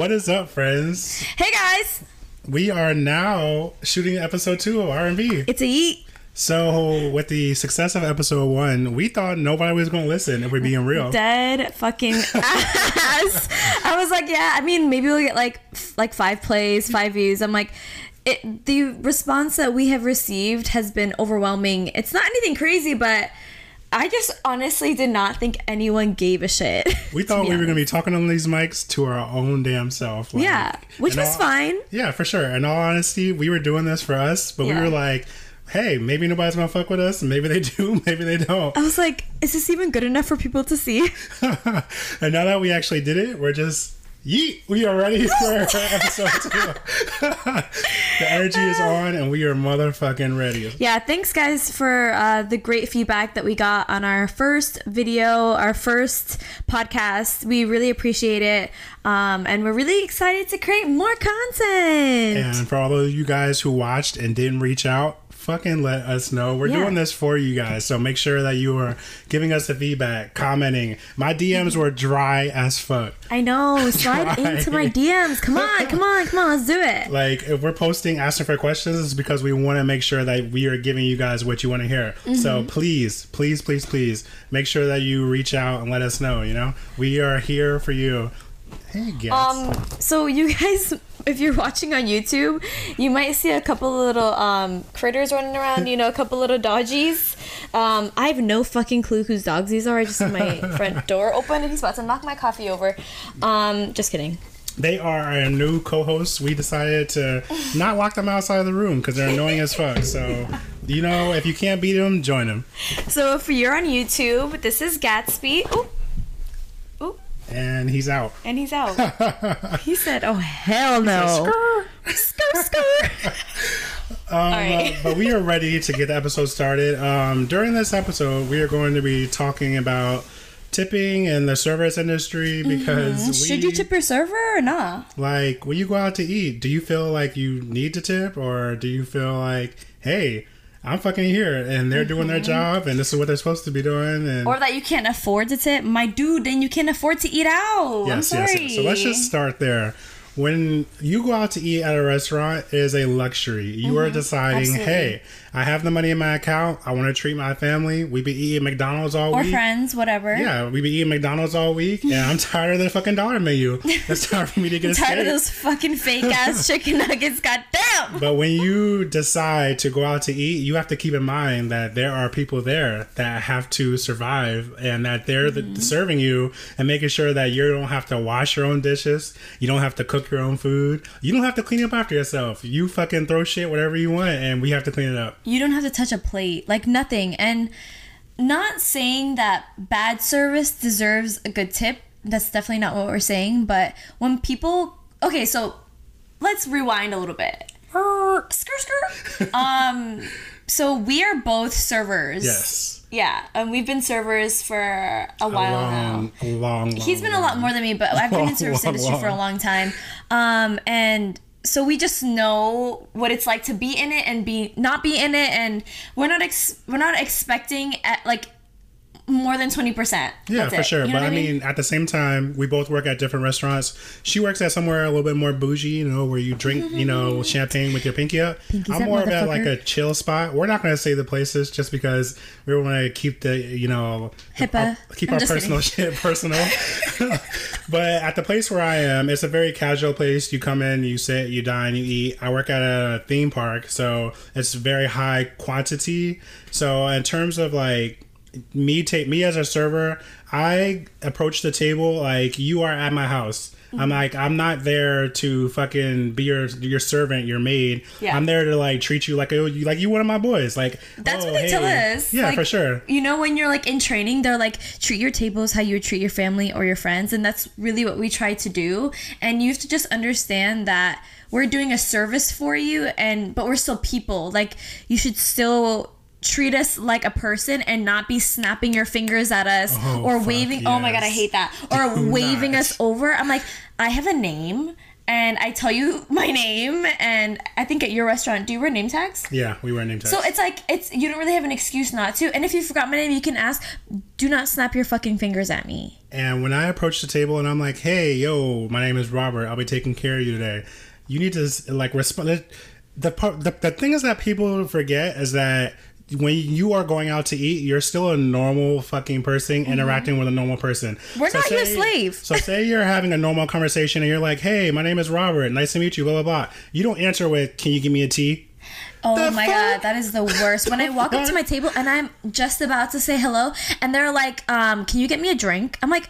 What is up, friends? Hey guys, We are now shooting episode two of R&B. it's a yeet. So, with the success of episode one, we thought nobody was going to listen if we're being real. Dead fucking ass. I was like, yeah. I mean, maybe we'll get like like five plays, five views. I'm like, it. The response that we have received has been overwhelming. It's not anything crazy, but I just honestly did not think anyone gave a shit. We thought we were going to be talking on these mics to our own damn self. like, Yeah, which was all- fine. Yeah, for sure. In all honesty, we were doing this for us, but Yeah. we were like, hey, maybe nobody's going to fuck with us. Maybe they do, maybe they don't. I was like, is this even good enough for people to see? and now that we actually did it, we're just yeet. We are ready for episode two. the energy is on, and we are motherfucking ready. Yeah, thanks guys for uh, the great feedback that we got on our first video, our first podcast. We really appreciate it. Um, and we're really excited to create more content. And for all of you guys who watched and didn't reach out, fucking let us know. We're Yeah. doing this for you guys. So make sure that you are giving us the feedback, commenting. My DMs were dry as fuck. I know, slide into my DMs. Come on, come on, come on, let's do it. Like if we're posting asking for questions, it's because we want to make sure that we are giving you guys what you want to hear. Mm-hmm. So please, please, please, please make sure that you reach out and let us know. You know, we are here for you. Hey, guys. Um, so you guys, if you're watching on YouTube, you might see a couple little um, critters running around. You know, a couple little doggies. Um, I have no fucking clue whose dogs these are. I just see my front door open and he's about to knock my coffee over. Um, just kidding. They are our new co-hosts. We decided to not lock them outside of the room because they're annoying as fuck. So, you know, if you can't beat them, join them. So if you're on YouTube, this is Gatsby. Ooh, And he's out. and he's out. he said, "Oh hell no." Skr, skr. Um, right. but we are ready to get the episode started. Um, during this episode, we are going to be talking about tipping in the service industry because we, Should you tip your server or not? like when you go out to eat, do you feel like you need to tip or do you feel like, hey, I'm fucking here and they're doing their job and this is what they're supposed to be doing and Or that you can't afford to tip, my dude. Then you can't afford to eat out. I'm yes, sorry. yes, yes. So let's just start there. When you go out to eat at a restaurant, it is a luxury. You are deciding, Mm-hmm. Absolutely. hey, I have the money in my account. I want to treat my family. We be eating McDonald's all or week. Or friends, whatever. Yeah, we be eating McDonald's all week, and I'm tired of the fucking dollar menu. It's time for me to get a Tired of those fucking fake ass chicken nuggets. Goddamn. But when you decide to go out to eat, you have to keep in mind that there are people there that have to survive and that they're Mm-hmm. the, serving you and making sure that you don't have to wash your own dishes. You don't have to cook your own food. You don't have to clean up after yourself. You fucking throw shit whatever you want and we have to clean it up. you don't have to touch a plate like nothing and not saying that bad service deserves a good tip that's definitely not what we're saying but when people okay so let's rewind a little bit skr skr um so we are both servers Yes. yeah and we've been servers for a A while now long, long, long. He's been a lot more than me, but I've been in service Long, industry for a long. long time. Um, and so we just know what it's like to be in it and be not be in it, and we're not ex- we're not expecting at like more than twenty percent. Yeah, for sure. but I mean, at the same time, we both work at different restaurants. She works at somewhere a little bit more bougie, you know, where you drink, you know, mm-hmm. champagne with your pinky up. Pinky's I'm more of at like a chill spot. We're not going to say the places just because we want to keep the, you know, HIPAA. our- keep I'm our just personal shit personal. but at the place where I am, it's a very casual place. You come in, you sit, you dine, you eat. I work at a theme park, so it's very high quantity. So in terms of like me take me as a server, I approach the table like you are at my house. I'm Mm-hmm. like I'm not there to fucking be your your servant, your maid. Yeah. I'm there to like treat you like oh, you like you one of my boys. Like That's oh, what they tell us. Yeah, Like, for sure. You know, when you're like in training, they're like, treat your tables how you would treat your family or your friends. And that's really what we try to do. And you have to just understand that we're doing a service for you and but we're still people. Like you should still treat us like a person and not be snapping your fingers at us Oh, or waving oh my god i hate that or Do waving not. us over i'm like i have a name and i tell you my name and i think at your restaurant do you wear name tags Yeah, we wear name tags. so it's like it's you don't really have an excuse not to. And if you forgot my name, you can ask. Do not snap your fucking fingers at me. And when I approach the table and I'm like, "Hey, yo, my name is Robert. I'll be taking care of you today," you need to like respond. The part, the, the thing is that people forget is that when you are going out to eat, you're still a normal fucking person interacting with a normal person. Mm-hmm. We're not your slave. so say you're having a normal conversation and you're like, "Hey, my name is Robert. Nice to meet you." Blah blah blah. You don't answer with, "Can you give me a tea?" Oh The my fuck? god, that is the worst. When I walk up to my table and I'm just about to say hello, and they're like, um, "Can you get me a drink?" I'm like,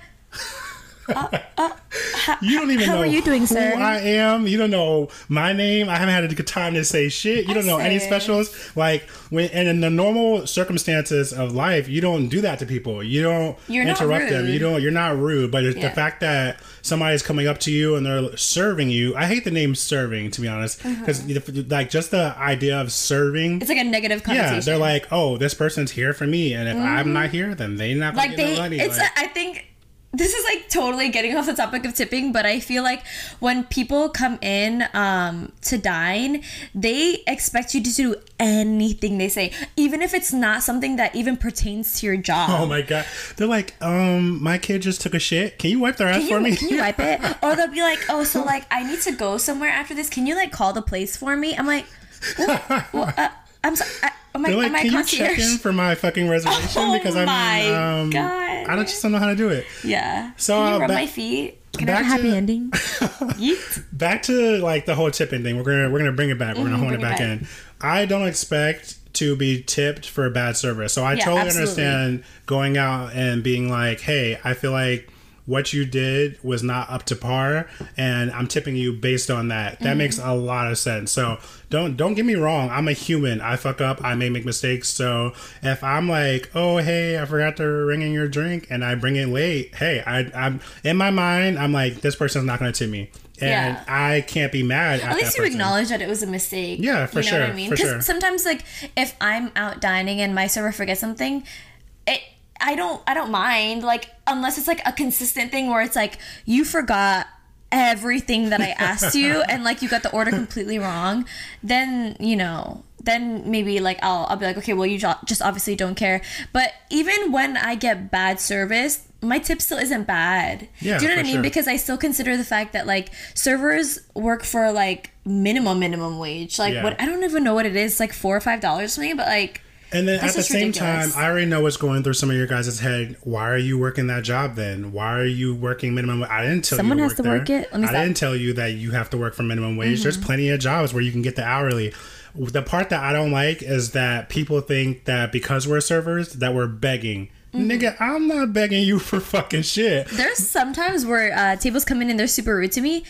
You don't even How know are you doing, who sir? I am. You don't know my name. I haven't had a good time to say shit. You don't know any specials. Like when and in the normal circumstances of life, you don't do that to people. You don't You're interrupt them. You don't. You're not rude. But it's the fact that somebody's coming up to you and they're serving you. I hate the name serving to be honest, because like just the idea of serving. Uh-huh. it's like a negative connotation. Yeah, they're like, oh, this person's here for me, and if I'm not here, then they're not gonna like get they money. it's Like- I think this is like totally getting off the topic of tipping but i feel like when people come in um to dine they expect you to do anything they say even if it's not something that even pertains to your job Oh my god! They're like, um, my kid just took a shit. Can you wipe their ass you, for me? can you wipe it? Or they'll be like, oh, so like I need to go somewhere after this. Can you like call the place for me? I'm like, uh, I'm sorry. I, am I, They're like, am I can you check in for my fucking reservation? Oh because I'm, my um, God. I don't just don't know how to do it. Yeah. So, Can you uh, rub back- my feet? Can I have a back happy to- ending? Back to like the whole tipping thing. We're gonna we're gonna bring it back. We're gonna hone it Mm-hmm, it back, back. in. I don't expect to be tipped for a bad service. So I Yeah, totally absolutely. understand going out and being like, hey, I feel like what you did was not up to par and I'm tipping you based on that. Mm-hmm. That makes a lot of sense. So don't don't get me wrong. I'm a human. I fuck up. I may make mistakes. So if I'm like, oh hey, I forgot to ring in your drink and I bring it late, hey, I I'm in my mind, I'm like, this person's not gonna tip me. And Yeah. I can't be mad at, At least you person. acknowledge that it was a mistake. Yeah, for you know What sure, I mean, because sure. sometimes, like, if I'm out dining and my server forgets something, it I don't I don't mind like unless it's like a consistent thing where it's like you forgot everything that I asked you and like you got the order completely wrong, then you know then maybe like I'll I'll be like okay well you just obviously don't care. But even when I get bad service. My tip still isn't bad. Yeah, Do you know what I mean? sure. Because I still consider the fact that like servers work for like minimum minimum wage. Like Yeah. what I don't even know what it is, like four or five dollars for me, but like And then That's at the same ridiculous. time, I already know what's going through some of your guys' head. Why are you working that job then? Why are you working minimum? I didn't tell Someone you has to there. work it. Let me I stop. Mm-hmm. didn't tell you that you have to work for minimum wage. There's plenty of jobs where you can get the hourly. The part that I don't like is that people think that because we're servers that we're begging. Mm-hmm. Nigga, I'm not begging you for fucking shit. there's sometimes where uh, tables come in and they're super rude to me.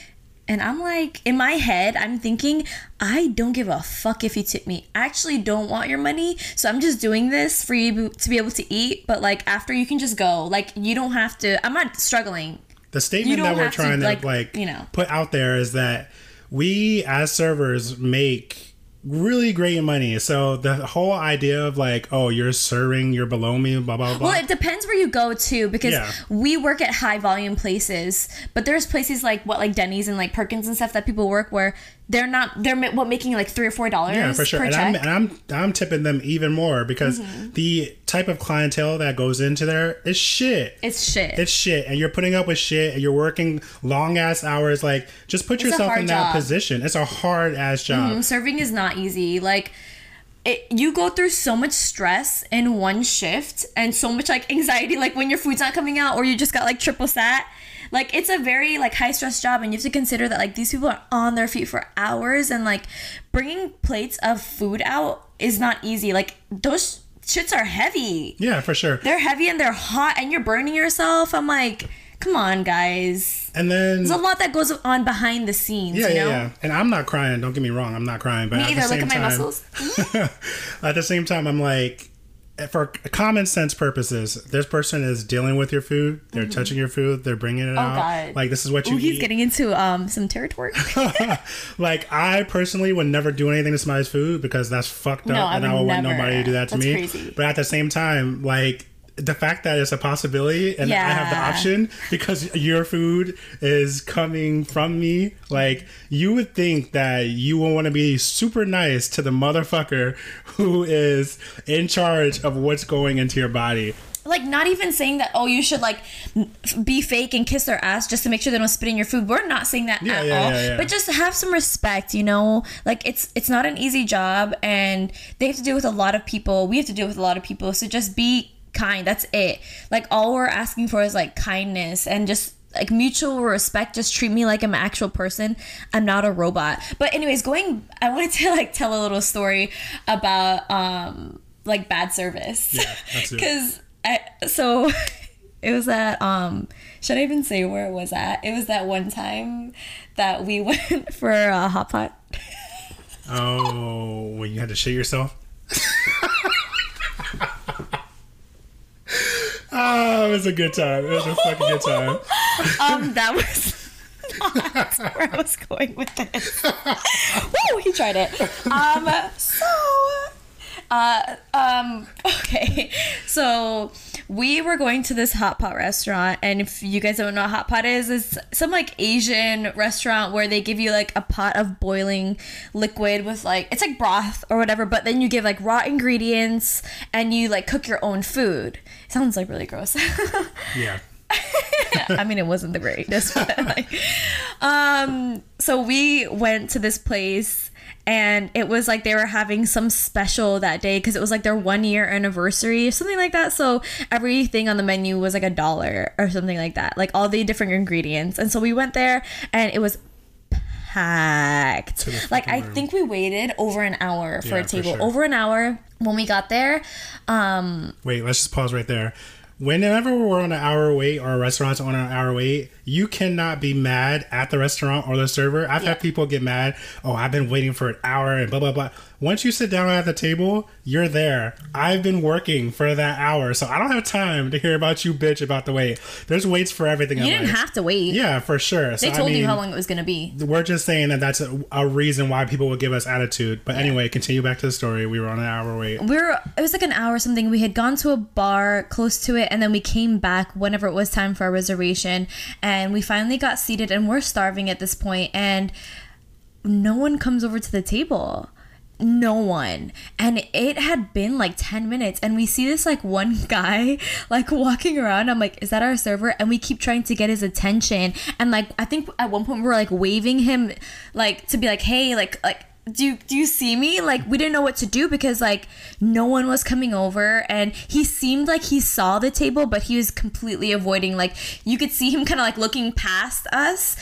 And I'm like, in my head, I'm thinking, I don't give a fuck if you tip me. I actually don't want your money. So I'm just doing this for you to be able to eat. But like, after you can just go. Like, you don't have to. I'm not struggling. The statement that we're have to, trying to, like, like, you know. put out there is that we as servers make really great money. So the whole idea of like, oh, you're serving, you're below me, blah blah blah. Well, it depends where you go to because Yeah. we work at high volume places, but there's places like what like Denny's and like Perkins and stuff that people work where they're not they're what making like three or four dollars yeah, for sure. And. I'm, and I'm I'm tipping them even more because Mm-hmm. the type of clientele that goes into there is shit. it's shit. It's shit, and you're putting up with shit, and you're working long ass hours. Like, just put a yourself in that job. position. It's a hard ass job. Mm, serving is not easy. Like it, you go through so much stress in one shift and so much like anxiety like when your food's not coming out or you just got like triple sat like it's a very like high stress job and you have to consider that like these people are on their feet for hours and like bringing plates of food out is not easy like those shits are heavy Yeah, for sure. they're heavy and they're hot and you're burning yourself i'm like come on guys And then there's a lot that goes on behind the scenes Yeah, you yeah, know yeah. And I'm not crying. Don't get me wrong. I'm not crying. But me either the look at my time, muscles mm-hmm. at the same time, I'm like, for common sense purposes, this person is dealing with your food. They're touching your food. They're bringing it out. Mm-hmm. Oh, God. Like this is what you Ooh, he's eat. getting into um some territory. like I personally would never do anything to somebody's food because that's fucked up, No, I and I would would want nobody to do that to That's me. crazy. But at the same time, like the fact that it's a possibility and I have the option because your food is coming from me, like you would think that you will want to be super nice to the motherfucker who is in charge of what's going into your body. like not even saying that oh you should like be fake and kiss their ass just to make sure they don't spit in your food. We're not saying that Yeah, at yeah, all. yeah, yeah. but just have some respect you know? Like it's it's not an easy job and they have to deal with a lot of people. We have to deal with a lot of people. So just be kind that's it like all we're asking for is like kindness and just like mutual respect just treat me like i'm an actual person i'm not a robot but anyways going i wanted to like tell a little story about um like bad service Yeah, that's it. because I, so it was at um should I even say where it was at? It was that one time that we went for a hot pot. Oh, when you had to shit yourself. Oh, it was a good time. It was a fucking good time. Um, that was not where I was going with this. Woo, he tried it. Um, so, uh, um, okay, so we were going to this hot pot restaurant, and if you guys don't know what hot pot is, it's some like Asian restaurant where they give you like a pot of boiling liquid with like it's like broth or whatever, but then you give like raw ingredients and you like cook your own food. sounds like really gross. Yeah. I mean, it wasn't the greatest, but like, um, so we went to this place and it was like they were having some special that day because it was like their one year anniversary or something like that. So everything on the menu was like a dollar or something like that, like all the different ingredients. And so we went there and it was packed. Like I room. think we waited over an hour for Yeah, a for table. sure. Over an hour when we got there. Um, Wait, let's just pause right there. Whenever we're on an hour wait or a restaurant's on an hour wait, you cannot be mad at the restaurant or the server. I've Yeah. had people get mad. Oh, I've been waiting for an hour and blah blah blah. Once you sit down at the table, you're there. I've been working for that hour, so I don't have time to hear about you bitch about the wait. There's waits for everything. you didn't life. have to wait. Yeah, for sure. So, They I told you how long it was going to be. We're just saying that that's a, a reason why people would give us attitude. But anyway, continue back to the story. We were on an hour wait. we were it was like an hour or something we had gone to a bar close to it and then we came back whenever it was time for our reservation and we finally got seated and we're starving at this point and no one comes over to the table no one. And it had been like 10 minutes. And we see this like one guy like walking around. I'm like is that our server? And we keep trying to get his attention. And like i think at one point we're like waving him like to be like hey like like do you, do you see me? Like we didn't know what to do because like no one was coming over and he seemed like he saw the table but he was completely avoiding like you could see him kind of like looking past us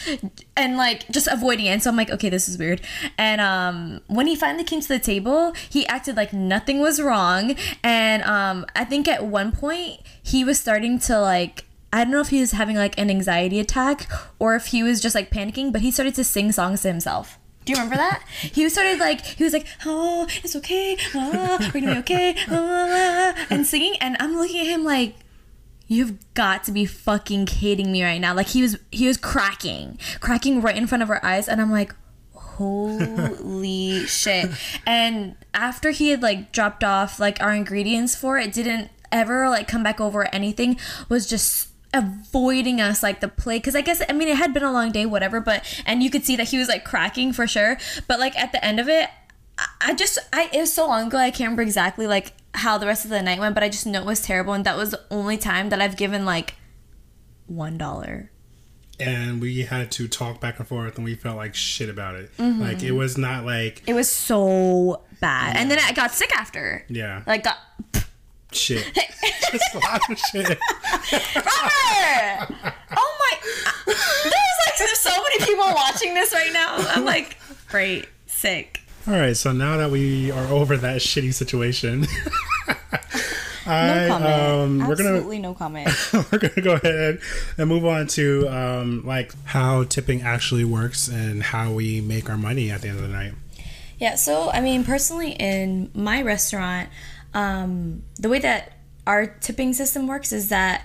and like just avoiding it. And so i'm like okay this is weird. And um when he finally came to the table he acted like nothing was wrong. And um i think at one point he was starting to like I don't know if he was having like an anxiety attack or if he was just like panicking, but he started to sing songs to himself. Do you remember that? He was sort of like he was like, "Oh, it's okay, ah, we're gonna be okay," ah, and singing. And I'm looking at him like, "You've got to be fucking kidding me right now!" Like he was he was cracking, cracking right in front of our eyes, and I'm like, "Holy shit!" And after he had like dropped off like our ingredients for it, didn't ever like come back over anything. Was just avoiding us like the plague because i guess i mean it had been a long day whatever but and you could see that he was like cracking for sure but like at the end of it i, I just i it was so long ago i can't remember exactly like how the rest of the night went but i just know it was terrible and that was the only time that i've given like one dollar. And we had to talk back and forth and we felt like shit about it. Mm-hmm. like it was not like it was so bad. And then i got sick after. Yeah. Like got shit. Just a lot of shit. Robert! oh my there's like there's so many people watching this right now. I'm like great sick. All right so now that we are over that shitty situation no I, comment. um, we're gonna absolutely no comment. we're gonna go ahead and move on to um, like how tipping actually works and how we make our money at the end of the night. Yeah, so I mean, personally, in my restaurant, um, the way that our tipping system works is that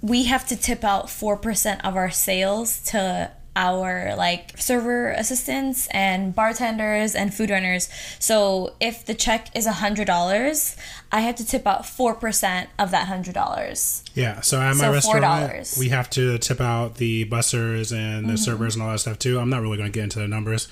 we have to tip out 4% of our sales to our like server assistants and bartenders and food runners. So if the check is a hundred dollars, I have to tip out four percent of that hundred dollars. Yeah, so at my So restaurant, $4. we have to tip out the bussers and the servers and all that stuff too. I'm not really going to get into the numbers,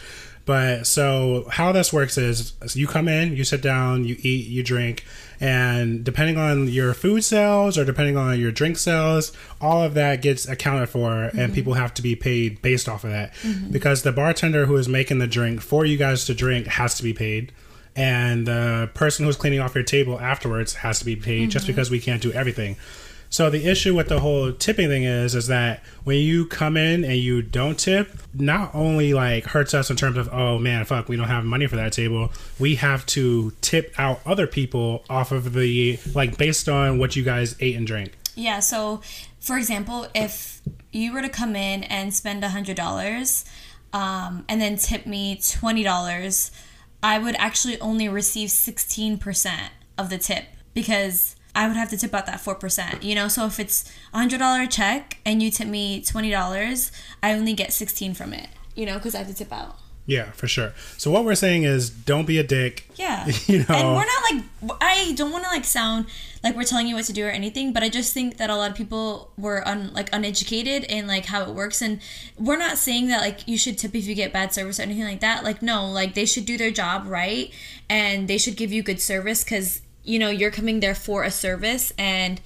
but so how this works is you come in, you sit down, you eat, you drink, and depending on your food sales or depending on your drink sales, all of that gets accounted for, and mm-hmm. people have to be paid based off of that mm-hmm. because the bartender who is making the drink for you guys to drink has to be paid. And the person who's cleaning off your table afterwards has to be paid just mm-hmm. because we can't do everything. So the issue with the whole tipping thing is, is that when you come in and you don't tip, not only like hurts us in terms of oh man, fuck, we don't have money for that table. We have to tip out other people off of the like based on what you guys ate and drank. Yeah, so for example, if you were to come in and spend a $100 um, and then tip me $20, I would actually only receive 16% of the tip because I would have to tip out that 4%. You know, so if it's a $100 check and you tip me $20, I only get 16 from it, you know, because I have to tip out. Yeah, for sure. So what we're saying is, don't be a dick. Yeah. You know. And we're not like I don't want to like sound like we're telling you what to do or anything, but I just think that a lot of people were un, like uneducated in like how it works and we're not saying that like you should tip if you get bad service or anything like that. Like no, like they should do their job right and they should give you good service cuz you know, you're coming there for a service and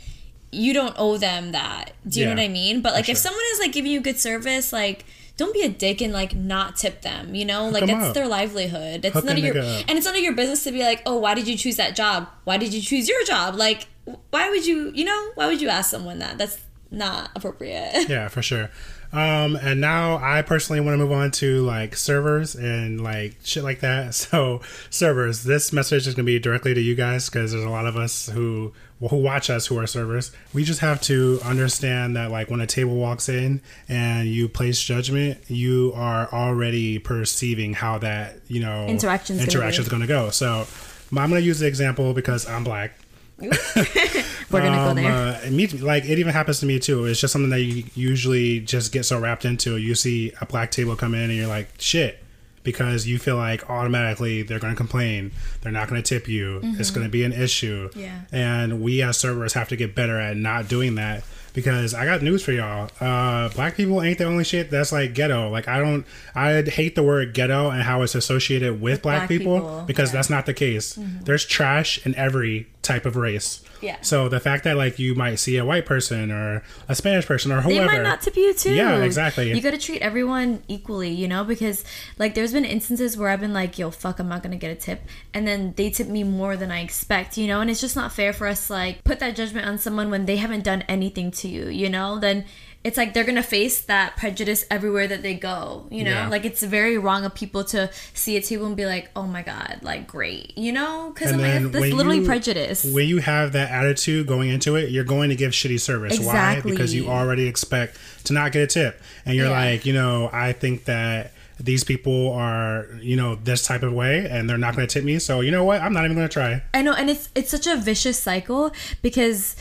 you don't owe them that. Do you Yeah, know what I mean? But like if someone is like giving you good service, like don't be a dick and like not tip them, you know? like that's up. their livelihood. It's Hook none of your up. and it's none of your business to be like, oh, why did you choose that job? Why did you choose your job? Like, why would you, you know, why would you ask someone that? That's not appropriate. Yeah, for sure. Um, and now I personally want to move on to like servers and like shit like that. So servers, this message is gonna be directly to you guys because there's a lot of us who who watch us who are servers. We just have to understand that like when a table walks in and you place judgment, you are already perceiving how that you know Interaction's gonna interaction's be. going to go. So I'm gonna use the example because I'm black. We're gonna Um, go there. Uh, it meet, like it even happens to me too. It's just something that you usually just get so wrapped into. You see a black table come in and you're like, shit, because you feel like automatically they're going to complain. They're not going to tip you. It's going to be an issue. Mm-hmm. Yeah. And we as servers have to get better at not doing that. Because I got news for y'all. Uh, black people ain't the only shit that's like ghetto. Like I don't, I hate the word ghetto and how it's associated with black, black people, people, because yeah. Mm-hmm. that's not the case. There's trash in every type of race. Yeah. So the fact that like you might see a white person or a Spanish person or whoever, They might not tip you too. Yeah, exactly. You got to treat everyone equally, you know, because like there's been instances where I've been like, "Yo, fuck, I'm not gonna get a tip," and then they tip me more than I expect, you know, and it's just not fair for us to like put that judgment on someone when they haven't done anything to you, you know. Then it's like they're gonna face that prejudice everywhere that they go, you know. Yeah. Like it's very wrong of people to see a table and be like, "Oh my god, like great," you know, because I'm like, that's literally you- prejudice. when you have that attitude going into it, you're going to give shitty service. Why? Exactly. Because you already expect to not get a tip, and you're Yeah. like, you know, I think that these people are, you know, this type of way, and they're not going to tip me. So you know what? I'm not even going to try. I know, and it's it's such a vicious cycle because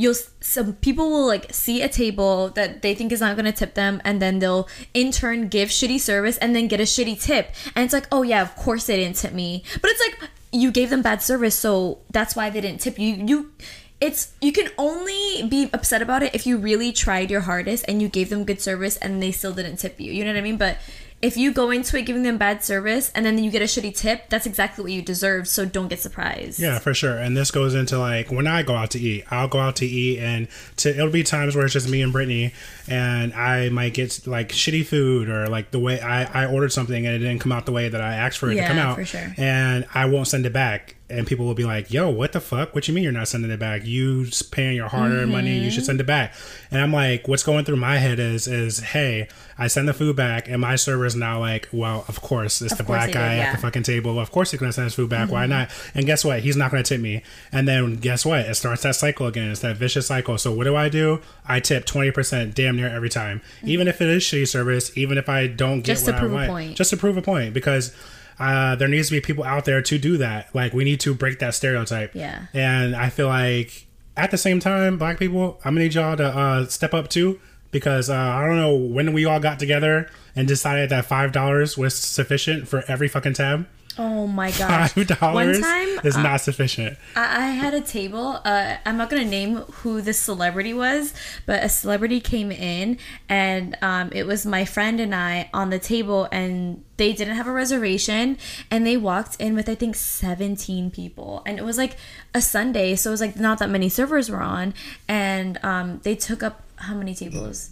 you'll some people will like see a table that they think is not going to tip them and then they'll in turn give shitty service and then get a shitty tip. And it's like oh yeah of course they didn't tip me. But it's like you gave them bad service so that's why they didn't tip you. You it's you can only be upset about it if you really tried your hardest and you gave them good service and they still didn't tip you. You know what i mean? But if you go into it giving them bad service and then you get a shitty tip, that's exactly what you deserve. So don't get surprised. Yeah, for sure. And this goes into like when I go out to eat, I'll go out to eat, and to it'll be times where it's just me and Brittany, and I might get like shitty food or like the way I, I ordered something and it didn't come out the way that I asked for it to come out, for sure. and I won't send it back. And people will be like, "Yo, what the fuck? What you mean you're not sending it back? You paying your hard-earned money. You Mm-hmm. should send it back." And I'm like, "What's going through my head is is hey, I send the food back, and my server is now like, well, of course it's the course black guy did, at the fucking table. Of course he's gonna send his food back. Mm-hmm. Why not? And guess what? He's not gonna tip me. And then guess what? It starts that cycle again. It's that vicious cycle. So what do I do? I tip twenty percent damn near every time, even if it is shitty service, even if I don't get Just to what prove a I want, point. just to prove a point, because. Uh, there needs to be people out there to do that. Like we need to break that stereotype. Yeah. And I feel like at the same time, black people, I'm gonna need y'all to uh, step up too. because uh, I don't know when we all got together and decided that five dollars was sufficient for every fucking tab. Oh my gosh. Five dollars is uh, not sufficient. I I had a table. Uh, I'm not gonna name who the celebrity was, but a celebrity came in, and um, it was my friend and I on the table, and they didn't have a reservation, and they walked in with I think 17 people, and it was like a Sunday, so it was like not that many servers were on, and um, they took up how many tables?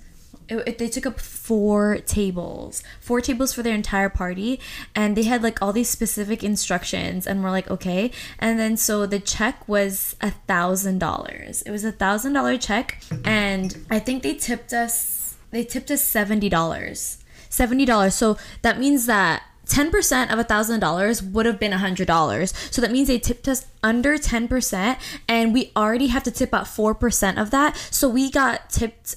It, it- they took up four tables four tables for their entire party and they had like all these specific instructions and we're like okay. And then so the check was a thousand dollars. It was a thousand dollar check and i think they tipped us they tipped us seventy dollars. Seventy dollars. So that means that 10% of a thousand dollars would have been a hundred dollars. So that means they tipped us under 10% and we already have to tip out 4% of that. So we got tipped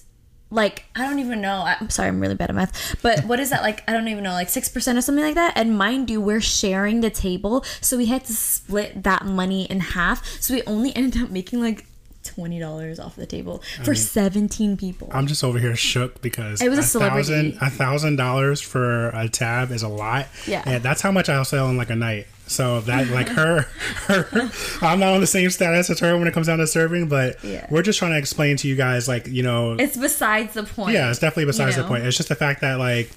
like I don't even know. I'm sorry, I'm really bad at math. But what is that like? I don't even know, like six percent or something like that. And mind you, we're sharing the table, so we had to split that money in half. So we only ended up making like twenty dollars off the table for mm-hmm. seventeen people. I'm just over here shook because It was a thousand celebrity. a thousand dollars for a tab is a lot. Yeah. and that's how much I'll sell in like a night. So that like her, her, I'm not on the same status as her when it comes down to serving, but Yeah. we're just trying to explain to you guys like you know it's besides the point. yeah, it's definitely besides you the point. It's just the fact that like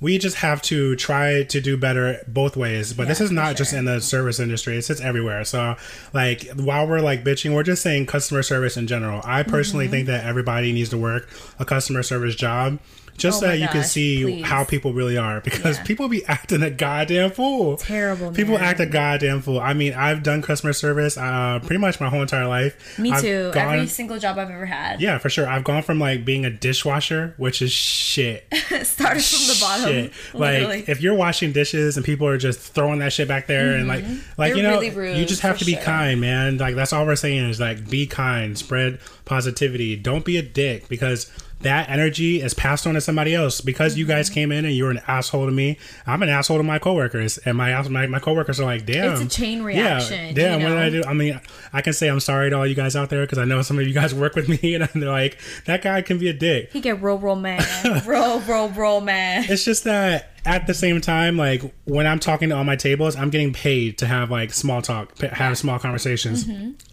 we just have to try to do better both ways. But this is not for just in the service industry; it's just everywhere. So like while we're like bitching, we're just saying customer service in general. I personally Mm-hmm. think that everybody needs to work a customer service job. Just Oh so that you can see please. how people really are, because Yeah. people be acting a goddamn fool. Terrible, People act a goddamn fool. I mean, I've done customer service uh, pretty much my whole entire life. Me I've too. gone- Every single job I've ever had. yeah, for sure. I've gone from like being a dishwasher, which is shit. Started from the bottom. Shit. Literally. Like if you're washing dishes and people are just throwing that shit back there and like like Mm-hmm. They're you know really rude, you just have to be sure. kind, man. Like that's all we're saying is like be kind, spread positivity. Don't be a dick because that energy is passed on to somebody else because you Mm-hmm. guys came in and you were an asshole to me. I'm an asshole to my coworkers, and my my, my coworkers are like, "Damn, It's a chain reaction, Yeah, damn. you What did I do? I mean, I can say I'm sorry to all you guys out there because I know some of you guys work with me, and they're like, that guy can be a dick. he get real, real man. roll roll roll man. It's just that at the same time, like when I'm talking to all my tables, I'm getting paid to have like small talk, have small conversations.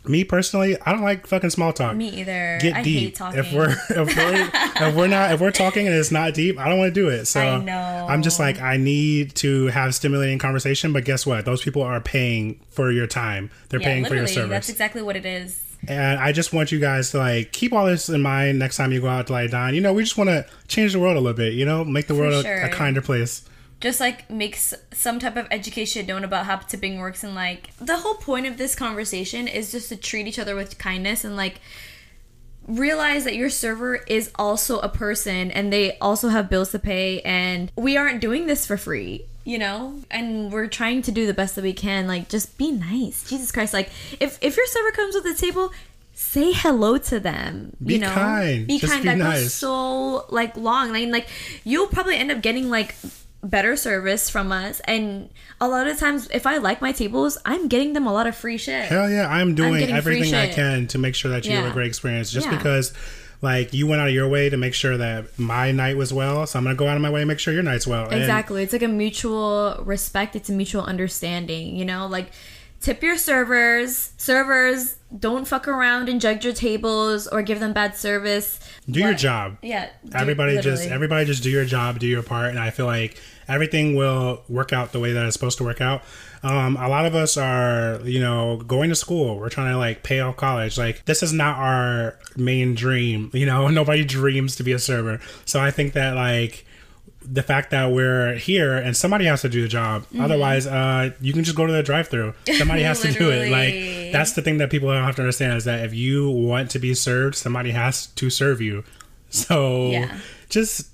Me personally, I don't like fucking small talk. Mm-hmm. Me either. Get I deep. hate talking. If we're if we're if we're not if we're talking and it's not deep, I don't want to do it. So I know. I'm just like I need to have stimulating conversation. But guess what? Those people are paying for your time. They're yeah, paying for your service. that's exactly what it is. And I just want you guys to like keep all this in mind next time you go out to like dine. You know, we just want to change the world a little bit. You know, make the world a, sure. a kinder place. just like makes some type of education known about how tipping works and like the whole point of this conversation is just to treat each other with kindness and like realize that your server is also a person and they also have bills to pay and we aren't doing this for free you know? And we're trying to do the best that we can like just be nice. Jesus christ like if if your server comes with the table say hello to them Be you know? kind. be Just kind. be that nice. goes so like long. Like, like you'll probably end up getting like better service from us. And a lot of times if i like my tables i'm getting them a lot of free shit. Hell yeah, I'm doing free everything I can to make sure that you have a great experience. Just Yeah. because, like, you went out of your way to make sure that my night was well, so I'm gonna go out of my way to make sure your night's well. And Exactly. It's like a mutual respect. It's a mutual understanding. You know, like tip your servers. Servers don't fuck around and judge your tables or give them bad service. do your job. Yeah. Everybody just everybody just do your job, do your part, and I feel like everything will work out the way that it's supposed to work out. Um, a lot of us are, you know, going to school. We're trying to like pay off college. Like this is not our main dream. You know, nobody dreams to be a server. So I think that like the fact that we're here and somebody has to do the job. Mm-hmm. Otherwise, uh, you can just go to the drive-through. Somebody has to do it. Like that's the thing that people don't have to understand is that if you want to be served, somebody has to serve you. So Yeah. just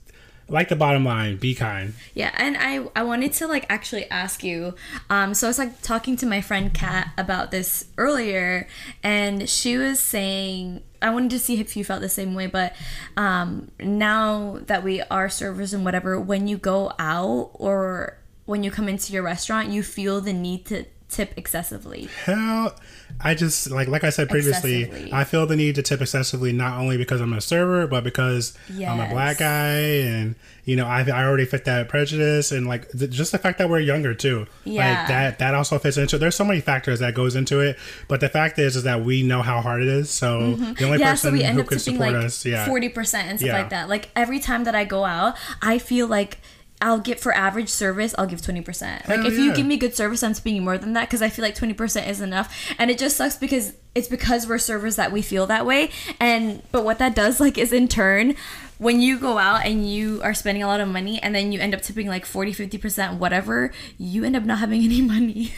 like the bottom line, be kind. Yeah, and I I wanted to like actually ask you. Um, so I was like talking to my friend Kat about this earlier, and she was saying I wanted to see if you felt the same way. But um, now that we are servers and whatever, when you go out or when you come into your restaurant, you feel the need to tip excessively? Hell, I just like like I said previously, I feel the need to tip excessively not only because I'm a server, but because I'm a black guy and you know I I already fit that prejudice and like th- just the fact that we're younger too. Yeah. Like that that also fits into. There's so many factors that goes into it, but the fact is is that we know how hard it is. So mm-hmm. the only yeah, person so we end who up could tipping support like us, yeah, forty percent and stuff Yeah. like that. Like every time that I go out, I feel like I'll get for average service, I'll give twenty percent. Like Hell if you give me good service, I'm you more than that because I feel like twenty percent is enough. And it just sucks because it's because we're servers that we feel that way. And but what that does like is in turn. When you go out and you are spending a lot of money and then you end up tipping like 40, 50%, whatever, you end up not having any money.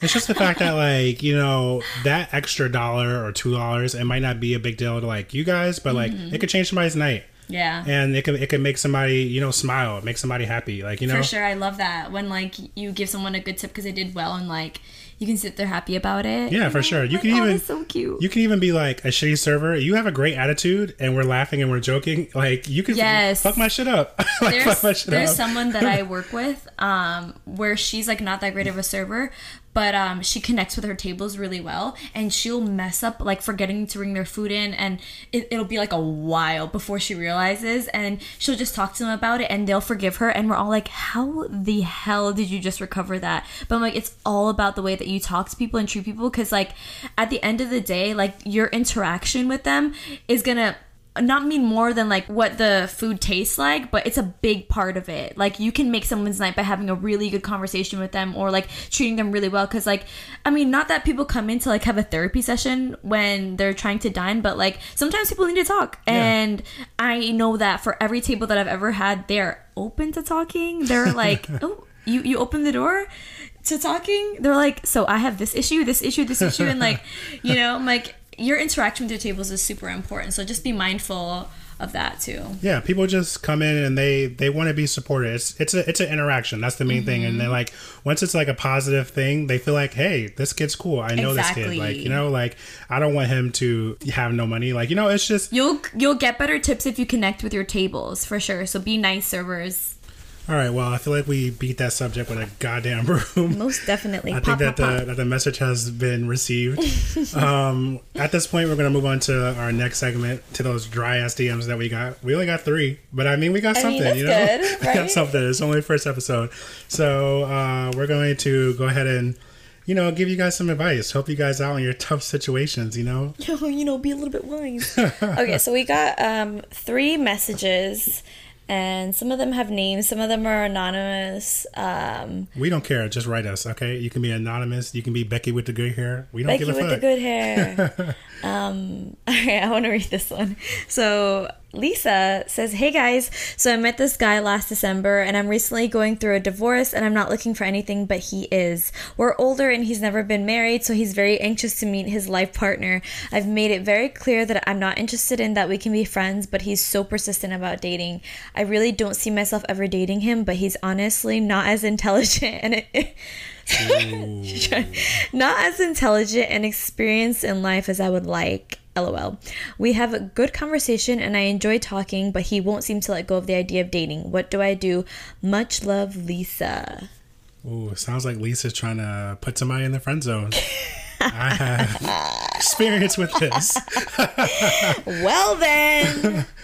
It's just the fact that like you know that extra dollar or two dollars, it might not be a big deal to like you guys, but like Mm-hmm. it could change somebody's night. Yeah. and it could it could make somebody you know smile, make somebody happy. Like you know, For sure, I love that when like you give someone a good tip because they did well and like you can sit there happy about it. Yeah, for sure. You Like, can oh, even that's so cute. you can even be like a shitty server. You have a great attitude, and we're laughing and we're joking. Like you can Yes. fuck my shit up. like there's fuck my shit there's up. someone that I work with um where she's like not that great of a server but um she connects with her tables really well and she'll mess up like forgetting to bring their food in and it, it'll be like a while before she realizes and she'll just talk to them about it and they'll forgive her and we're all like how the hell did you just recover that? But I'm like it's all about the way that you talk to people and treat people because like at the end of the day like your interaction with them is gonna not mean more than like what the food tastes like, but it's a big part of it. Like you can make someone's night by having a really good conversation with them or like treating them really well. Cause like, I mean, not that people come in to like have a therapy session when they're trying to dine, but like sometimes people need to talk. And I know that for every table that I've ever had, they're open to talking. They're like, oh, you, you open the door to talking. They're like, so I have this issue, this issue, this issue. And like, you know, I'm like, your interaction with your tables is super important. So just be mindful of that too. yeah, people just come in and they they want to be supported. It's it's a it's an interaction. That's the main thing. And Mm-hmm. then like once it's like a positive thing, they feel like, hey, this kid's cool. I know this kid. Like you know, like I don't want him to have no money. Like you know, it's just You'll you'll get better tips if you connect with your tables for sure. So be nice servers. All right. Well, I feel like we beat that subject with a goddamn broom. Most definitely. I think that the that the message has been received. um, at this point, we're gonna move on to our next segment to those dry ass DMs that we got. We only got three, but I mean, we got I something. mean, you know, good, we got something. It's only the first episode, so uh, we're going to go ahead and you know give you guys some advice, help you guys out in your tough situations. You know, you know, be a little bit wise. okay, so we got um three messages and some of them have names, some of them are anonymous. Um we don't care. Just write us, okay? You can be anonymous. You can be Becky with the good hair. We don't Becky give a Becky with fuck. the good hair. um, all right, I want to read this one. So Lisa says, "Hey guys, so I met this guy last December, and I'm recently going through a divorce, and I'm not looking for anything, but he is. We're older, and he's never been married, so he's very anxious to meet his life partner. I've made it very clear that I'm not interested in that we can be friends, but he's so persistent about dating. I really don't see myself ever dating him, but he's honestly not as intelligent and." not as intelligent and experienced in life as I would like. LOL. We have a good conversation and I enjoy talking, but he won't seem to let go of the idea of dating. What do I do? Much love, Lisa. Ooh, sounds like Lisa's trying to put somebody in the friend zone. I have experience with this. Well then.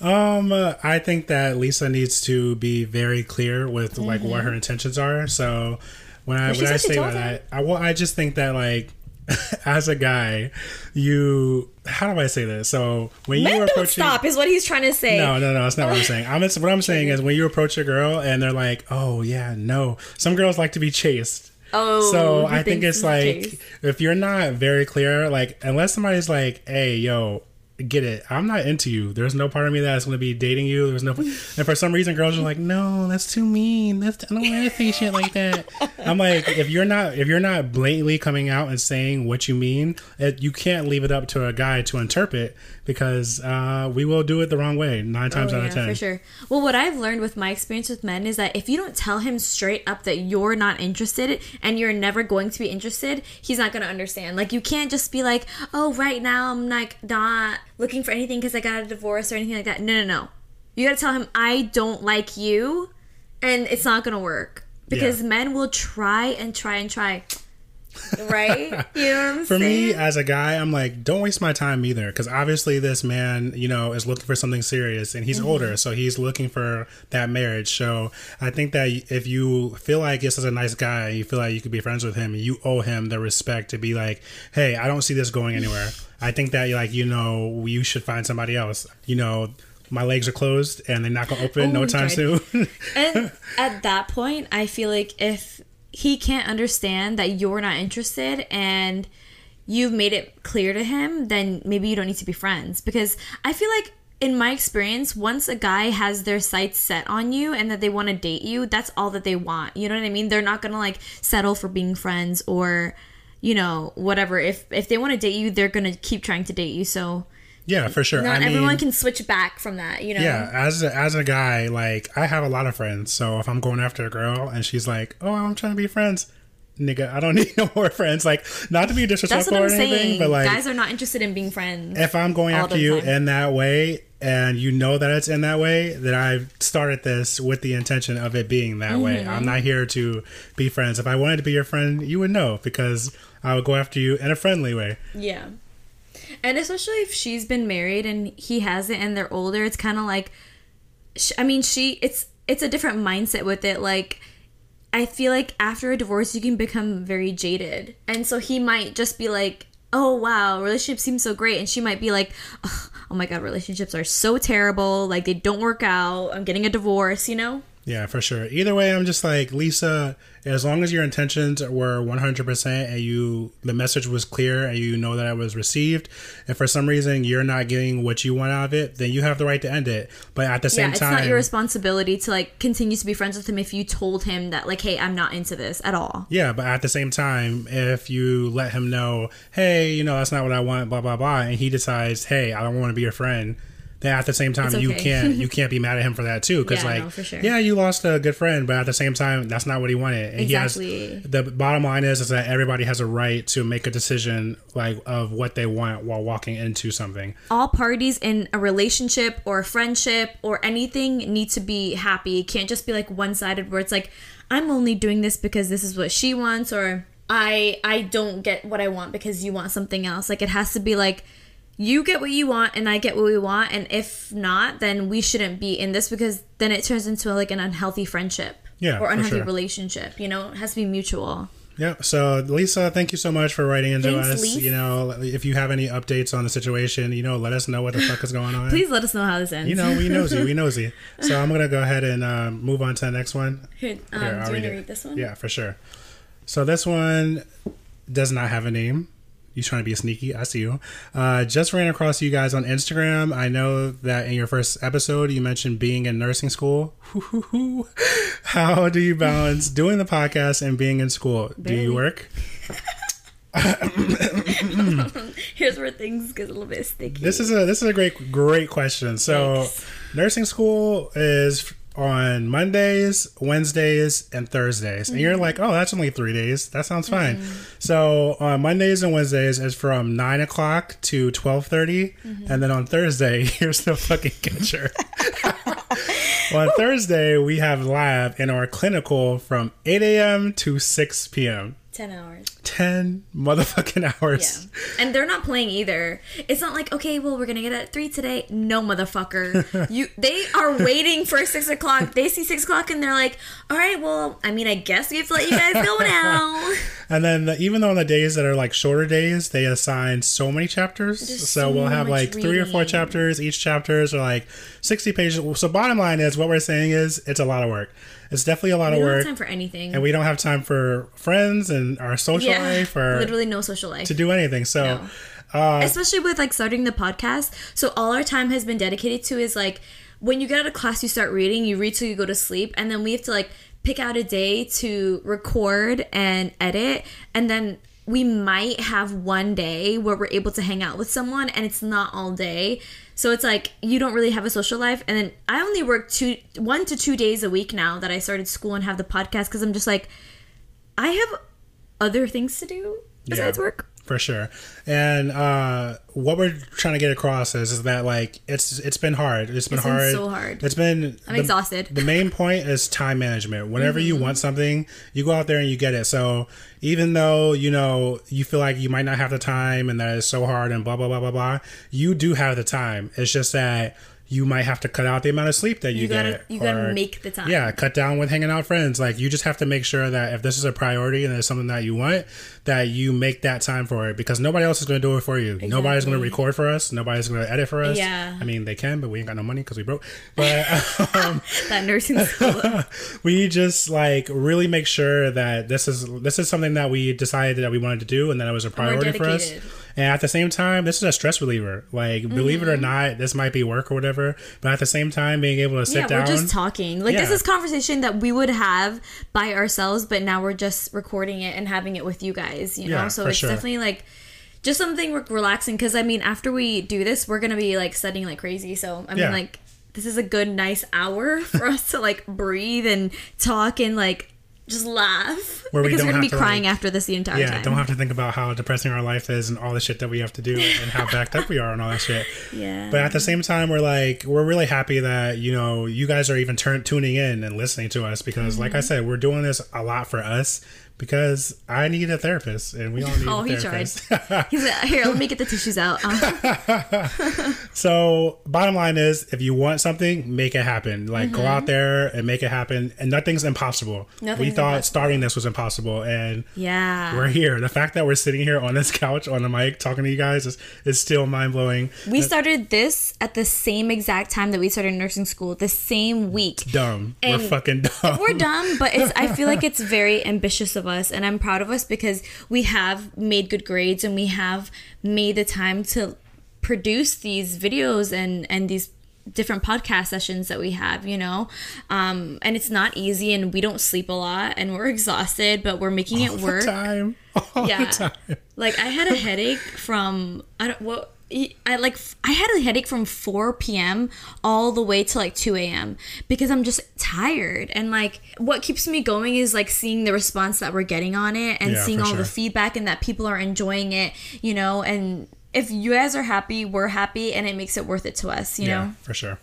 Um, uh, I think that Lisa needs to be very clear with like what her intentions are. So when I Mm-hmm. when I say that, I well, I just think that like as a guy, you how do I say this? So when you Men are don't approaching. stop is what he's trying to say. No, no, no. That's not what I'm saying. I'm what I'm saying is when you approach a girl and they're like, "Oh yeah, no." Some girls like to be chased. Oh, So I think it's like if you're not very clear, like unless somebody's like, "Hey, yo, get it. I'm not into you. There's no part of me that's going to be dating you. There's no." And for some reason, girls are like, "No, that's too mean. That's I don't want to say shit like that." I'm like, if you're not if you're not blatantly coming out and saying what you mean, it, you can't leave it up to a guy to interpret because uh, we will do it the wrong way nine times Oh, out yeah, of ten. for sure. Well, what I've learned with my experience with men is that if you don't tell him straight up that you're not interested and you're never going to be interested, he's not going to understand. Like you can't just be like, "Oh, right now I'm like not looking for anything because I got a divorce or anything like that." No, no, no. You got to tell him, "I don't like you," and it's not going to work because Yeah. men will try and try and try. Right? You know what I'm For saying? me, as a guy, I'm like, don't waste my time either, because obviously this man, you know, is looking for something serious, and he's Mm-hmm. older, so he's looking for that marriage. So I think that if you feel like this is a nice guy, you feel like you could be friends with him, you owe him the respect to be like, hey, I don't see this going anywhere. I think that like you know you should find somebody else. You know, my legs are closed and they're not gonna open no Oh, time right. soon. and at that point, I feel like if he can't understand that you're not interested and you've made it clear to him, then maybe you don't need to be friends. Because I feel like, in my experience, once a guy has their sights set on you and that they want to date you, that's all that they want. You know what I mean? They're not gonna like settle for being friends or, you know, whatever. If if they want to date you, they're gonna keep trying to date you. So yeah, for sure. not I mean, everyone can switch back from that. You know? Yeah, as a, as a guy, like I have a lot of friends. So if I'm going after a girl and she's like, "Oh, I'm trying to be friends," nigga, I don't need no more friends. Like, not to be disrespectful or anything, saying. but like, Guys are not interested in being friends. if I'm going after you time. in that way and you know that it's in that way, then I've started this with the intention of it being that way. Mm-hmm. I'm not here to be friends. If I wanted to be your friend, you would know because I would go after you in a friendly way. Yeah. And especially if she's been married and he hasn't and they're older, it's kind of like I mean, she it's it's a different mindset with it like I feel like after a divorce you can become very jaded. And so he might just be like, "Oh wow, relationship seems so great." And she might be like, "Oh my god, relationships are so terrible. Like they don't work out. I'm getting a divorce," you know? Yeah, for sure. Either way, I'm just like Lisa. As long as your intentions were 100 percent and you the message was clear and you know that it was received, and for some reason you're not getting what you want out of it, then you have the right to end it. But at the same yeah, it's time, not your responsibility to like continue to be friends with him if you told him that like, "Hey, I'm not into this at all." yeah, but at the same time, if you let him know, hey, you know that's not what I want, blah blah blah, and he decides, hey, I don't want to be your friend. Then at the same time, It's you can't you can't be mad at him for that too, because Yeah, like, no, sure. yeah, you lost a good friend, but at the same time, that's not what he wanted. And Exactly. He has, the bottom line is is that everybody has a right to make a decision like of what they want while walking into something. all parties in a relationship or a friendship or anything need to be happy. It can't just be like one sided where it's like, I'm only doing this because this is what she wants or I I don't get what I want because you want something else. Like it has to be like you get what you want and I get what we want and if not then we shouldn't be in this because then it turns into like an unhealthy friendship Yeah, or unhealthy sure. relationship, you know? It has to be mutual. Yeah. So Lisa, thank you so much for writing into Thanks, us. You know, if you have any updates on the situation, you know, let us know what the fuck is going on. Please let us know how this ends. You know, we nosy, we nosy. So I'm gonna go ahead and um, move on to the next one. Here, um, Here, do I'll you want read to it. read this one? Yeah, for sure. So this one does not have a name. You trying to be sneaky? I see you. Uh, just ran across you guys on Instagram. I know that in your first episode you mentioned being in nursing school. How do you balance doing the podcast and being in school? Do you work? Here's where things get a little bit sticky. This is a this is a great great question. So, Thanks. nursing school is on Mondays, Wednesdays, and Thursdays, and Mm-hmm. you're like, oh, that's only three days. That sounds fine. So on Mondays and Wednesdays is from nine o'clock to twelve Mm-hmm. and then on Thursday, here's the fucking catcher. on Thursday, we have lab in our clinical from eight a.m. to six p.m. 10 hours. 10 motherfucking hours. Yeah. And they're not playing either. It's not like, okay, well, we're going to get at 3 today. No, motherfucker. you. They are waiting for 6 o'clock. They see 6 o'clock and they're like, all right, well, I mean, I guess we have to let you guys go now. And then the, even though on the days that are like shorter days, they assign so many chapters. There's so so we'll have like three or four chapters. Each chapters are like 60 pages. So bottom line is what we're saying is it's a lot of work. It's definitely a lot We of don't have work. time for anything. and we don't have time for friends and our social yeah. life or Literally no social life. to do anything. So No. Uh, especially with like starting the podcast so all our time has been dedicated to is like when you get out of class you start reading you read till you go to sleep and then we have to like pick out a day to record and edit and then we might have one day where we're able to hang out with someone and it's not all day so it's like you don't really have a social life and then i only work two one to two days a week now that i started school and have the podcast because i'm just like i have other things to do besides Yeah. work for sure. And uh, what we're trying to get across is, is that like it's it's been hard. It's been It's been hard. so hard. It's been. I'm the- exhausted. The main point is time management. Whenever you Mm-hmm. want something, you go out there and you get it. So even though you know you feel like you might not have the time and that it's so hard and blah blah blah blah blah, you do have the time. It's just that. You might have to cut out the amount of sleep that you, You gotta- get. you gotta or- make the time. Yeah, cut down with hanging out friends. Like you just have to make sure that if this is a priority and it's something that you want, that you make that time for it because nobody else is going to do it for you. Nobody's going to record for us. Nobody's going to edit for us. Yeah. I mean, they can, but we ain't got no money because we broke. But um, That nursing school. we just like really make sure that this is this is something that we decided that we wanted to do and that it was a priority for us. And at the same time, this is a stress reliever. Like, believe it or mm. not, this might be work or whatever, but at the same time, being able to sit yeah, down. we're just talking. Like this is conversation that we would have by ourselves, but now we're just recording it and having it with you guys. You know, Yeah, so it's sure. definitely like just something relaxing. Because I mean, after we do this, we're gonna be like studying like crazy. So I mean, Yeah. like this is a good, nice hour for us to like breathe and talk and like just laugh Where we because we're gonna be crying like- after this the entire yeah, time. Yeah, don't have to think about how depressing our life is and all the shit that we have to do and how backed up we are and all that shit. yeah. But at the same time, we're like, we're really happy that you know you guys are even turn, tuning in and listening to us because, like I Mm-hmm. said, we're doing this a lot for us because I need a therapist and we all need Oh, a he tried. therapist. He's like, here, let me get the tissues out. Uh, so, bottom line is, if you want something, make it happen. Like, go out there and make it happen. And nothing's impossible. we thought impossible. starting this was impossible, and yeah. we're here. The fact that we're sitting here on this couch on the mic talking to you guys is, is still mind blowing. We started this at the same exact time that we started nursing school, the same week. Dumb. we're fucking dumb. We're dumb, but it's I feel like it's very ambitious of us and I'm proud of us because we have made good grades and we have made the time to produce these videos and and these different podcast sessions that we have, you know. Um and it's not easy and we don't sleep a lot and we're exhausted, but we're making it all the work. time. All Yeah. Like I had a headache from I don't what I like I had a headache from 4 p.m. all the way to like 2 a.m. because I'm just tired and like what keeps me going is like seeing the response that we're getting on it and Yeah, seeing all the feedback and that people are enjoying it, you know, and if you guys are happy, we're happy and it makes it worth it to us, you Yeah, know. for sure.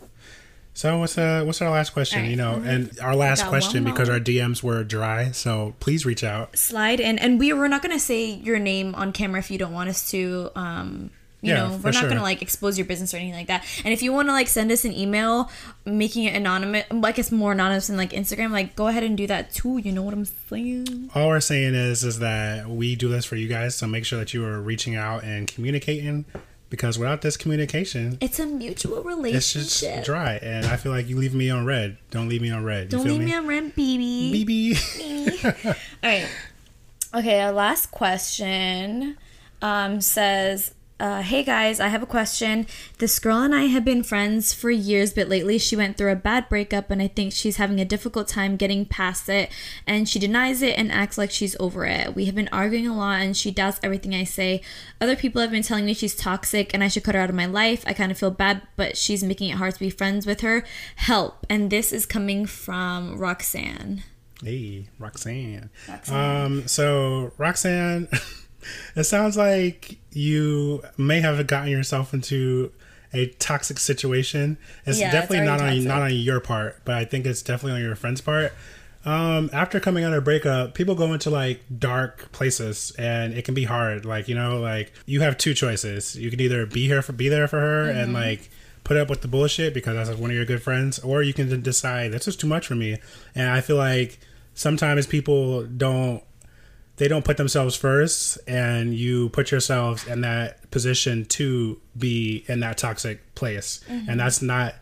So what's uh what's our last question? Alright. You know, and our last question because our DMs were dry. So please reach out. Slide in and we we're not going to say your name on camera if you don't want us to um you Yeah, know, we're not sure. gonna like expose your business or anything like that. And if you want to like send us an email, making it anonymous, like it's more anonymous than like Instagram, like go ahead and do that too. You know what I'm saying? All we're saying is is that we do this for you guys. So make sure that you are reaching out and communicating because without this communication, It's a mutual relationship. it's just dry. And I feel like you leave me on read. Don't leave me on read. You Don't leave me me? on read, baby. BB. All right. Okay, our last question um, says, uh, "Hey guys, I have a question. This girl and I have been friends for years, but lately she went through a bad breakup, and I think she's having a difficult time getting past it. And she denies it and acts like she's over it. We have been arguing a lot, and she doubts everything I say. Other people have been telling me she's toxic, and I should cut her out of my life. I kind of feel bad, but she's making it hard to be friends with her. Help!" And this is coming from Roxanne. Hey, Roxanne. Roxanne. Um, so Roxanne, it sounds like you may have gotten yourself into a toxic situation. It's Yeah, it's definitely not on already not on your part, but I think it's definitely on your friend's part. Um, after coming out of a breakup, people go into like dark places, and it can be hard. Like you know, like you have two choices. You can either be here for be there for her Mm-hmm. and like put up with the bullshit because that's one of your good friends, or you can decide this is too much for me. And I feel like sometimes people don't they don't put themselves first and you put yourselves in that position to be in that toxic place. And mm-hmm. that's not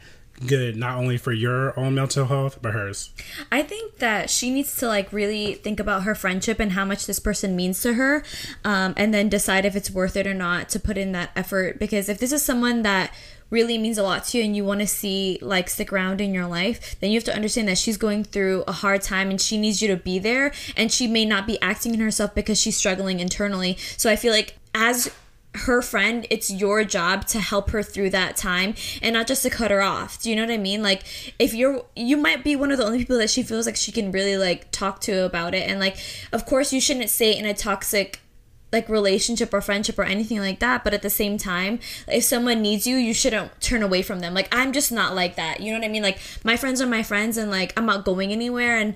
good not only for your own mental health but hers I think that she needs to like really think about her friendship and how much this person means to her, um, and then decide if it's worth it or not to put in that effort. Because if this is someone that really means a lot to you and you want to see like stick around in your life, then you have to understand that she's going through a hard time and she needs you to be there. And she may not be acting in herself because she's struggling internally. So I feel like as her friend, it's your job to help her through that time and not just to cut her off. Do you know what I mean? Like if you're you might be one of the only people that she feels like she can really like talk to about it. And like of course you shouldn't say in a toxic like relationship or friendship or anything like that. But at the same time if someone needs you you shouldn't turn away from them. Like i'm just not like that. You know what i mean? Like my friends are my friends and like i'm not going anywhere. And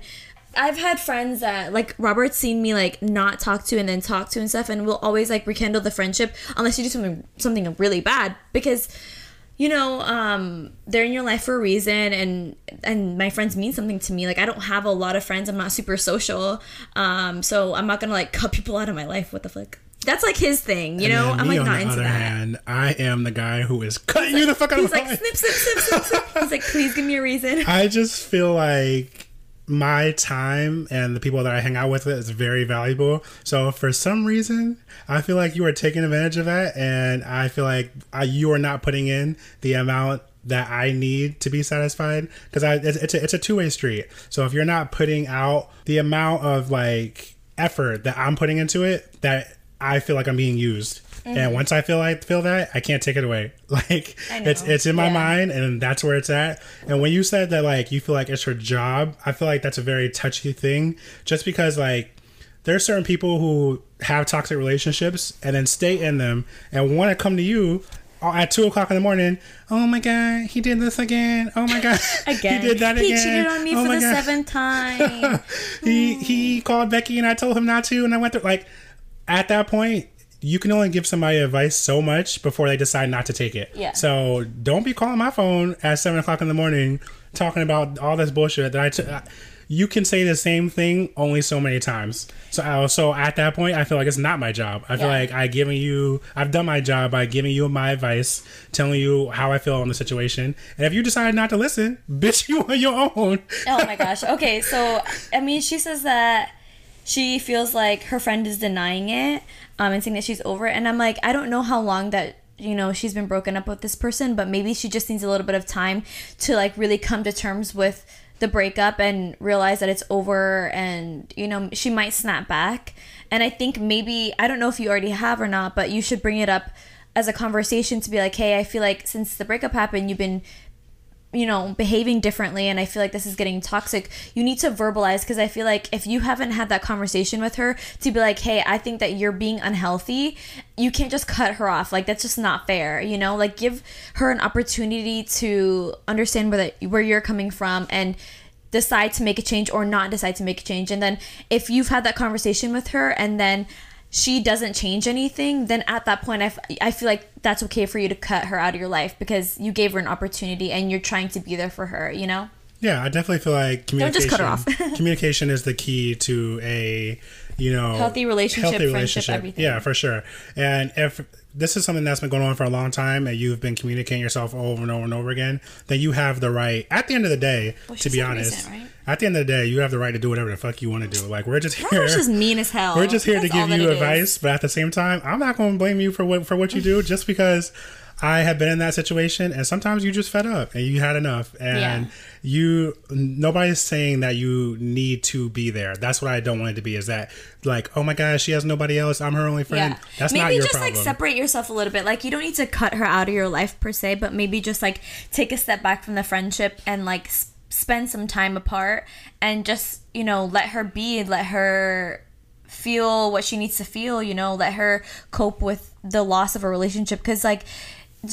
I've had friends that like Robert's seen me like not talk to and then talk to and stuff and we'll always like rekindle the friendship unless you do something something really bad. Because you know um they're in your life for a reason and and my friends mean something to me. Like i don't have a lot of friends. I'm not super social. Um so i'm not gonna like cut people out of my life. What the fuck? That's like his thing you know? i'm like on not the into other that. hand, I am the guy who is cutting you the fuck out of he's my like life. snip snip snip snip snip. He's like please give me a reason. I just feel like my time and the people that I hang out with is very valuable. So for some reason, I feel like you are taking advantage of that, and I feel like I, you are not putting in the amount that I need to be satisfied because I it's, it's a, it's a two way street. So if you're not putting out the amount of like effort that I'm putting into it, that I feel like I'm being used. And mm-hmm. once I feel like feel that, I can't take it away. Like it's it's in my Yeah. mind and that's where it's at. And when you said that like you feel like it's your job, I feel like that's a very touchy thing just because like there are certain people who have toxic relationships and then stay in them and want to come to you at two o'clock in the morning. Oh my god, he did this again. Oh my god, again he did that again. he cheated on me Oh for the God. seventh time he he mm. called Becky and I told him not to, and I went through like at that point. You can only give somebody advice so much before they decide not to take it. Yeah. So don't be calling my phone at seven o'clock in the morning talking about all this bullshit that I took. You can say the same thing only so many times. So, uh, so at that point, I feel like it's not my job. I feel Yeah. like I given you, I've done my job by giving you my advice, telling you how I feel on the situation. And if you decide not to listen, bitch, you on your own. Oh my gosh. Okay, so I mean, she says that she feels like her friend is denying it um, and saying that she's over it. And I'm like, I don't know how long that you know she's been broken up with this person, but maybe she just needs a little bit of time to like really come to terms with the breakup and realize that it's over and you know she might snap back and i think maybe i don't know if you already have or not but you should bring it up as a conversation to be like hey i feel like since the breakup happened you've been you know behaving differently and i feel like this is getting toxic you need to verbalize because i feel like if you haven't had that conversation with her to be like hey i think that you're being unhealthy you can't just cut her off. Like that's just not fair you know? Like give her an opportunity to understand where where you're coming from and decide to make a change or not decide to make a change. And then if you've had that conversation with her and then she doesn't change anything, then at that point, I, f- I feel like that's okay for you to cut her out of your life because you gave her an opportunity and you're trying to be there for her, you know? Yeah, I definitely feel like communication. Don't just cut her off. communication is the key to a, you know, Healthy relationship, friendship, everything. Yeah, for sure. And if this is something that's been going on for a long time, and you've been communicating yourself over and over and over again, then you have the right. At the end of the day, Well, to be honest, right? at the end of the day, you have the right to do whatever the fuck you want to do. Like we're just here. Just mean as hell. We're just here That's to give you it is. advice, but at the same time, I'm not going to blame you for what for what you do just because I have been in that situation and sometimes you just fed up and you had enough and Yeah. you nobody's saying that you need to be there. That's what I don't want it to be is that like, oh my gosh, she has nobody else. I'm her only friend. Yeah. That's maybe not your just problem. like separate yourself a little bit. Like you don't need to cut her out of your life per se, but maybe just like take a step back from the friendship and like s- spend some time apart and just, you know, let her be let her feel what she needs to feel, you know, let her cope with the loss of a relationship cuz like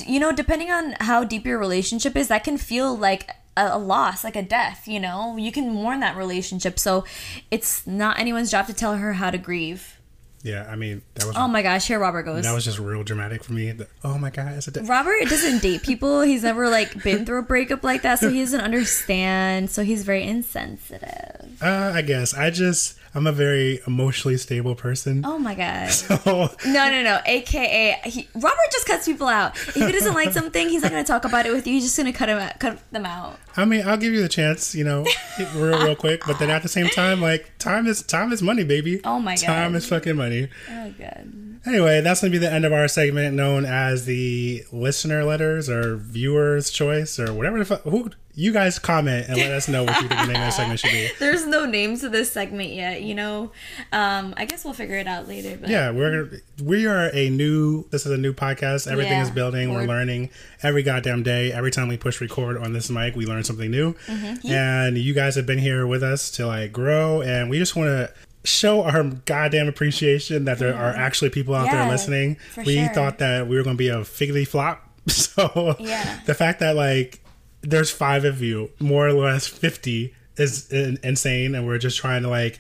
you know, depending on how deep your relationship is, that can feel like a, loss, like a death, you know? You can mourn that relationship. So it's not anyone's job to tell her how to grieve. yeah, I mean, that was Oh my gosh, here Robert goes. that was just real dramatic for me. The- oh my god, it's a de- Robert doesn't date people. He's never like been through a breakup like that, so he doesn't understand. So he's very insensitive. uh, I guess I just I'm a very emotionally stable person. Oh my god. Oh. No, no, no. AKA, he, Robert just cuts people out. If he doesn't like something, he's not gonna talk about it with you. He's just gonna cut him out, cut them out. I mean, I'll give you the chance, you know, real real quick. But then at the same time, like time is time is money, baby. Oh my god. time is fucking money. Oh god. Anyway, that's gonna be the end of our segment, known as the listener letters or viewers' choice or whatever the fuck. Who you guys comment and let us know what you think the name of the segment should be. There's no name to this segment yet. You know, um, I guess we'll figure it out later. But Yeah, we're we are a new. This is a new podcast. Everything Yeah, is building. We're word. learning every goddamn day. Every time we push record on this mic, we learn something new. Mm-hmm. And you guys have been here with us to like grow, and we just want to show our goddamn appreciation that there are actually people out there listening. We sure. thought that we were going to be a figgly flop. So Yeah. the fact that like there's five of you, more or less 50 is insane and we're just trying to like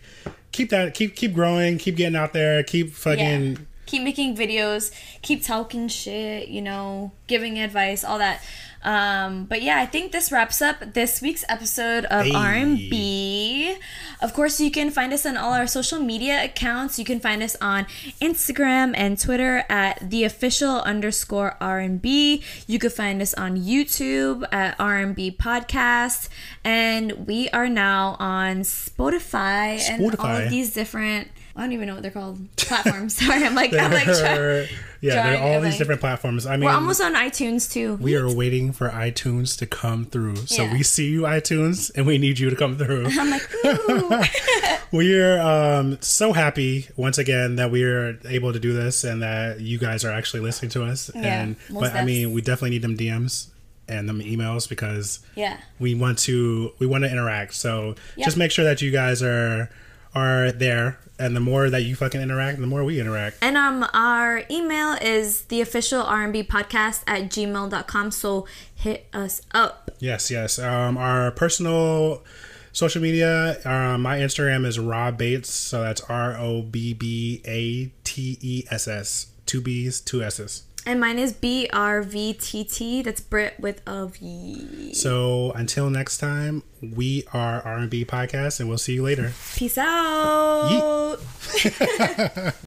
keep that keep keep growing, keep getting out there, keep fucking Yeah. Keep making videos, keep talking shit, you know, giving advice, all that. Um, but yeah, I think this wraps up this week's episode of Hey. R&B. Of course, you can find us on all our social media accounts. You can find us on Instagram and Twitter at the official underscore R&B. You could find us on YouTube at R&B Podcast. And we are now on Spotify, and all of these different I don't even know what they're called. Platforms. Sorry, I'm like I'm like trying, yeah, there are all these like- different platforms. I mean, We're almost on iTunes too. we are waiting for iTunes to come through. So Yeah. we see you, iTunes, and we need you to come through. I'm like. We're um, so happy once again that we are able to do this and that you guys are actually listening to us. Yeah, and but I mean, we definitely need them DMs and them emails because yeah. we want to we want to interact. So Yep. just make sure that you guys are are there, and the more that you fucking interact, the more we interact. And um our email is the official R&B podcast at gmail.com. So hit us up. Yes, yes. Um, our personal social media. Uh, my Instagram is Rob Bates, so that's R O B B A T E S S. Two B's, two S's. And mine is BRVTT. That's Brit with a V. So until next time, we are R and B podcast, and we'll see you later. Peace out.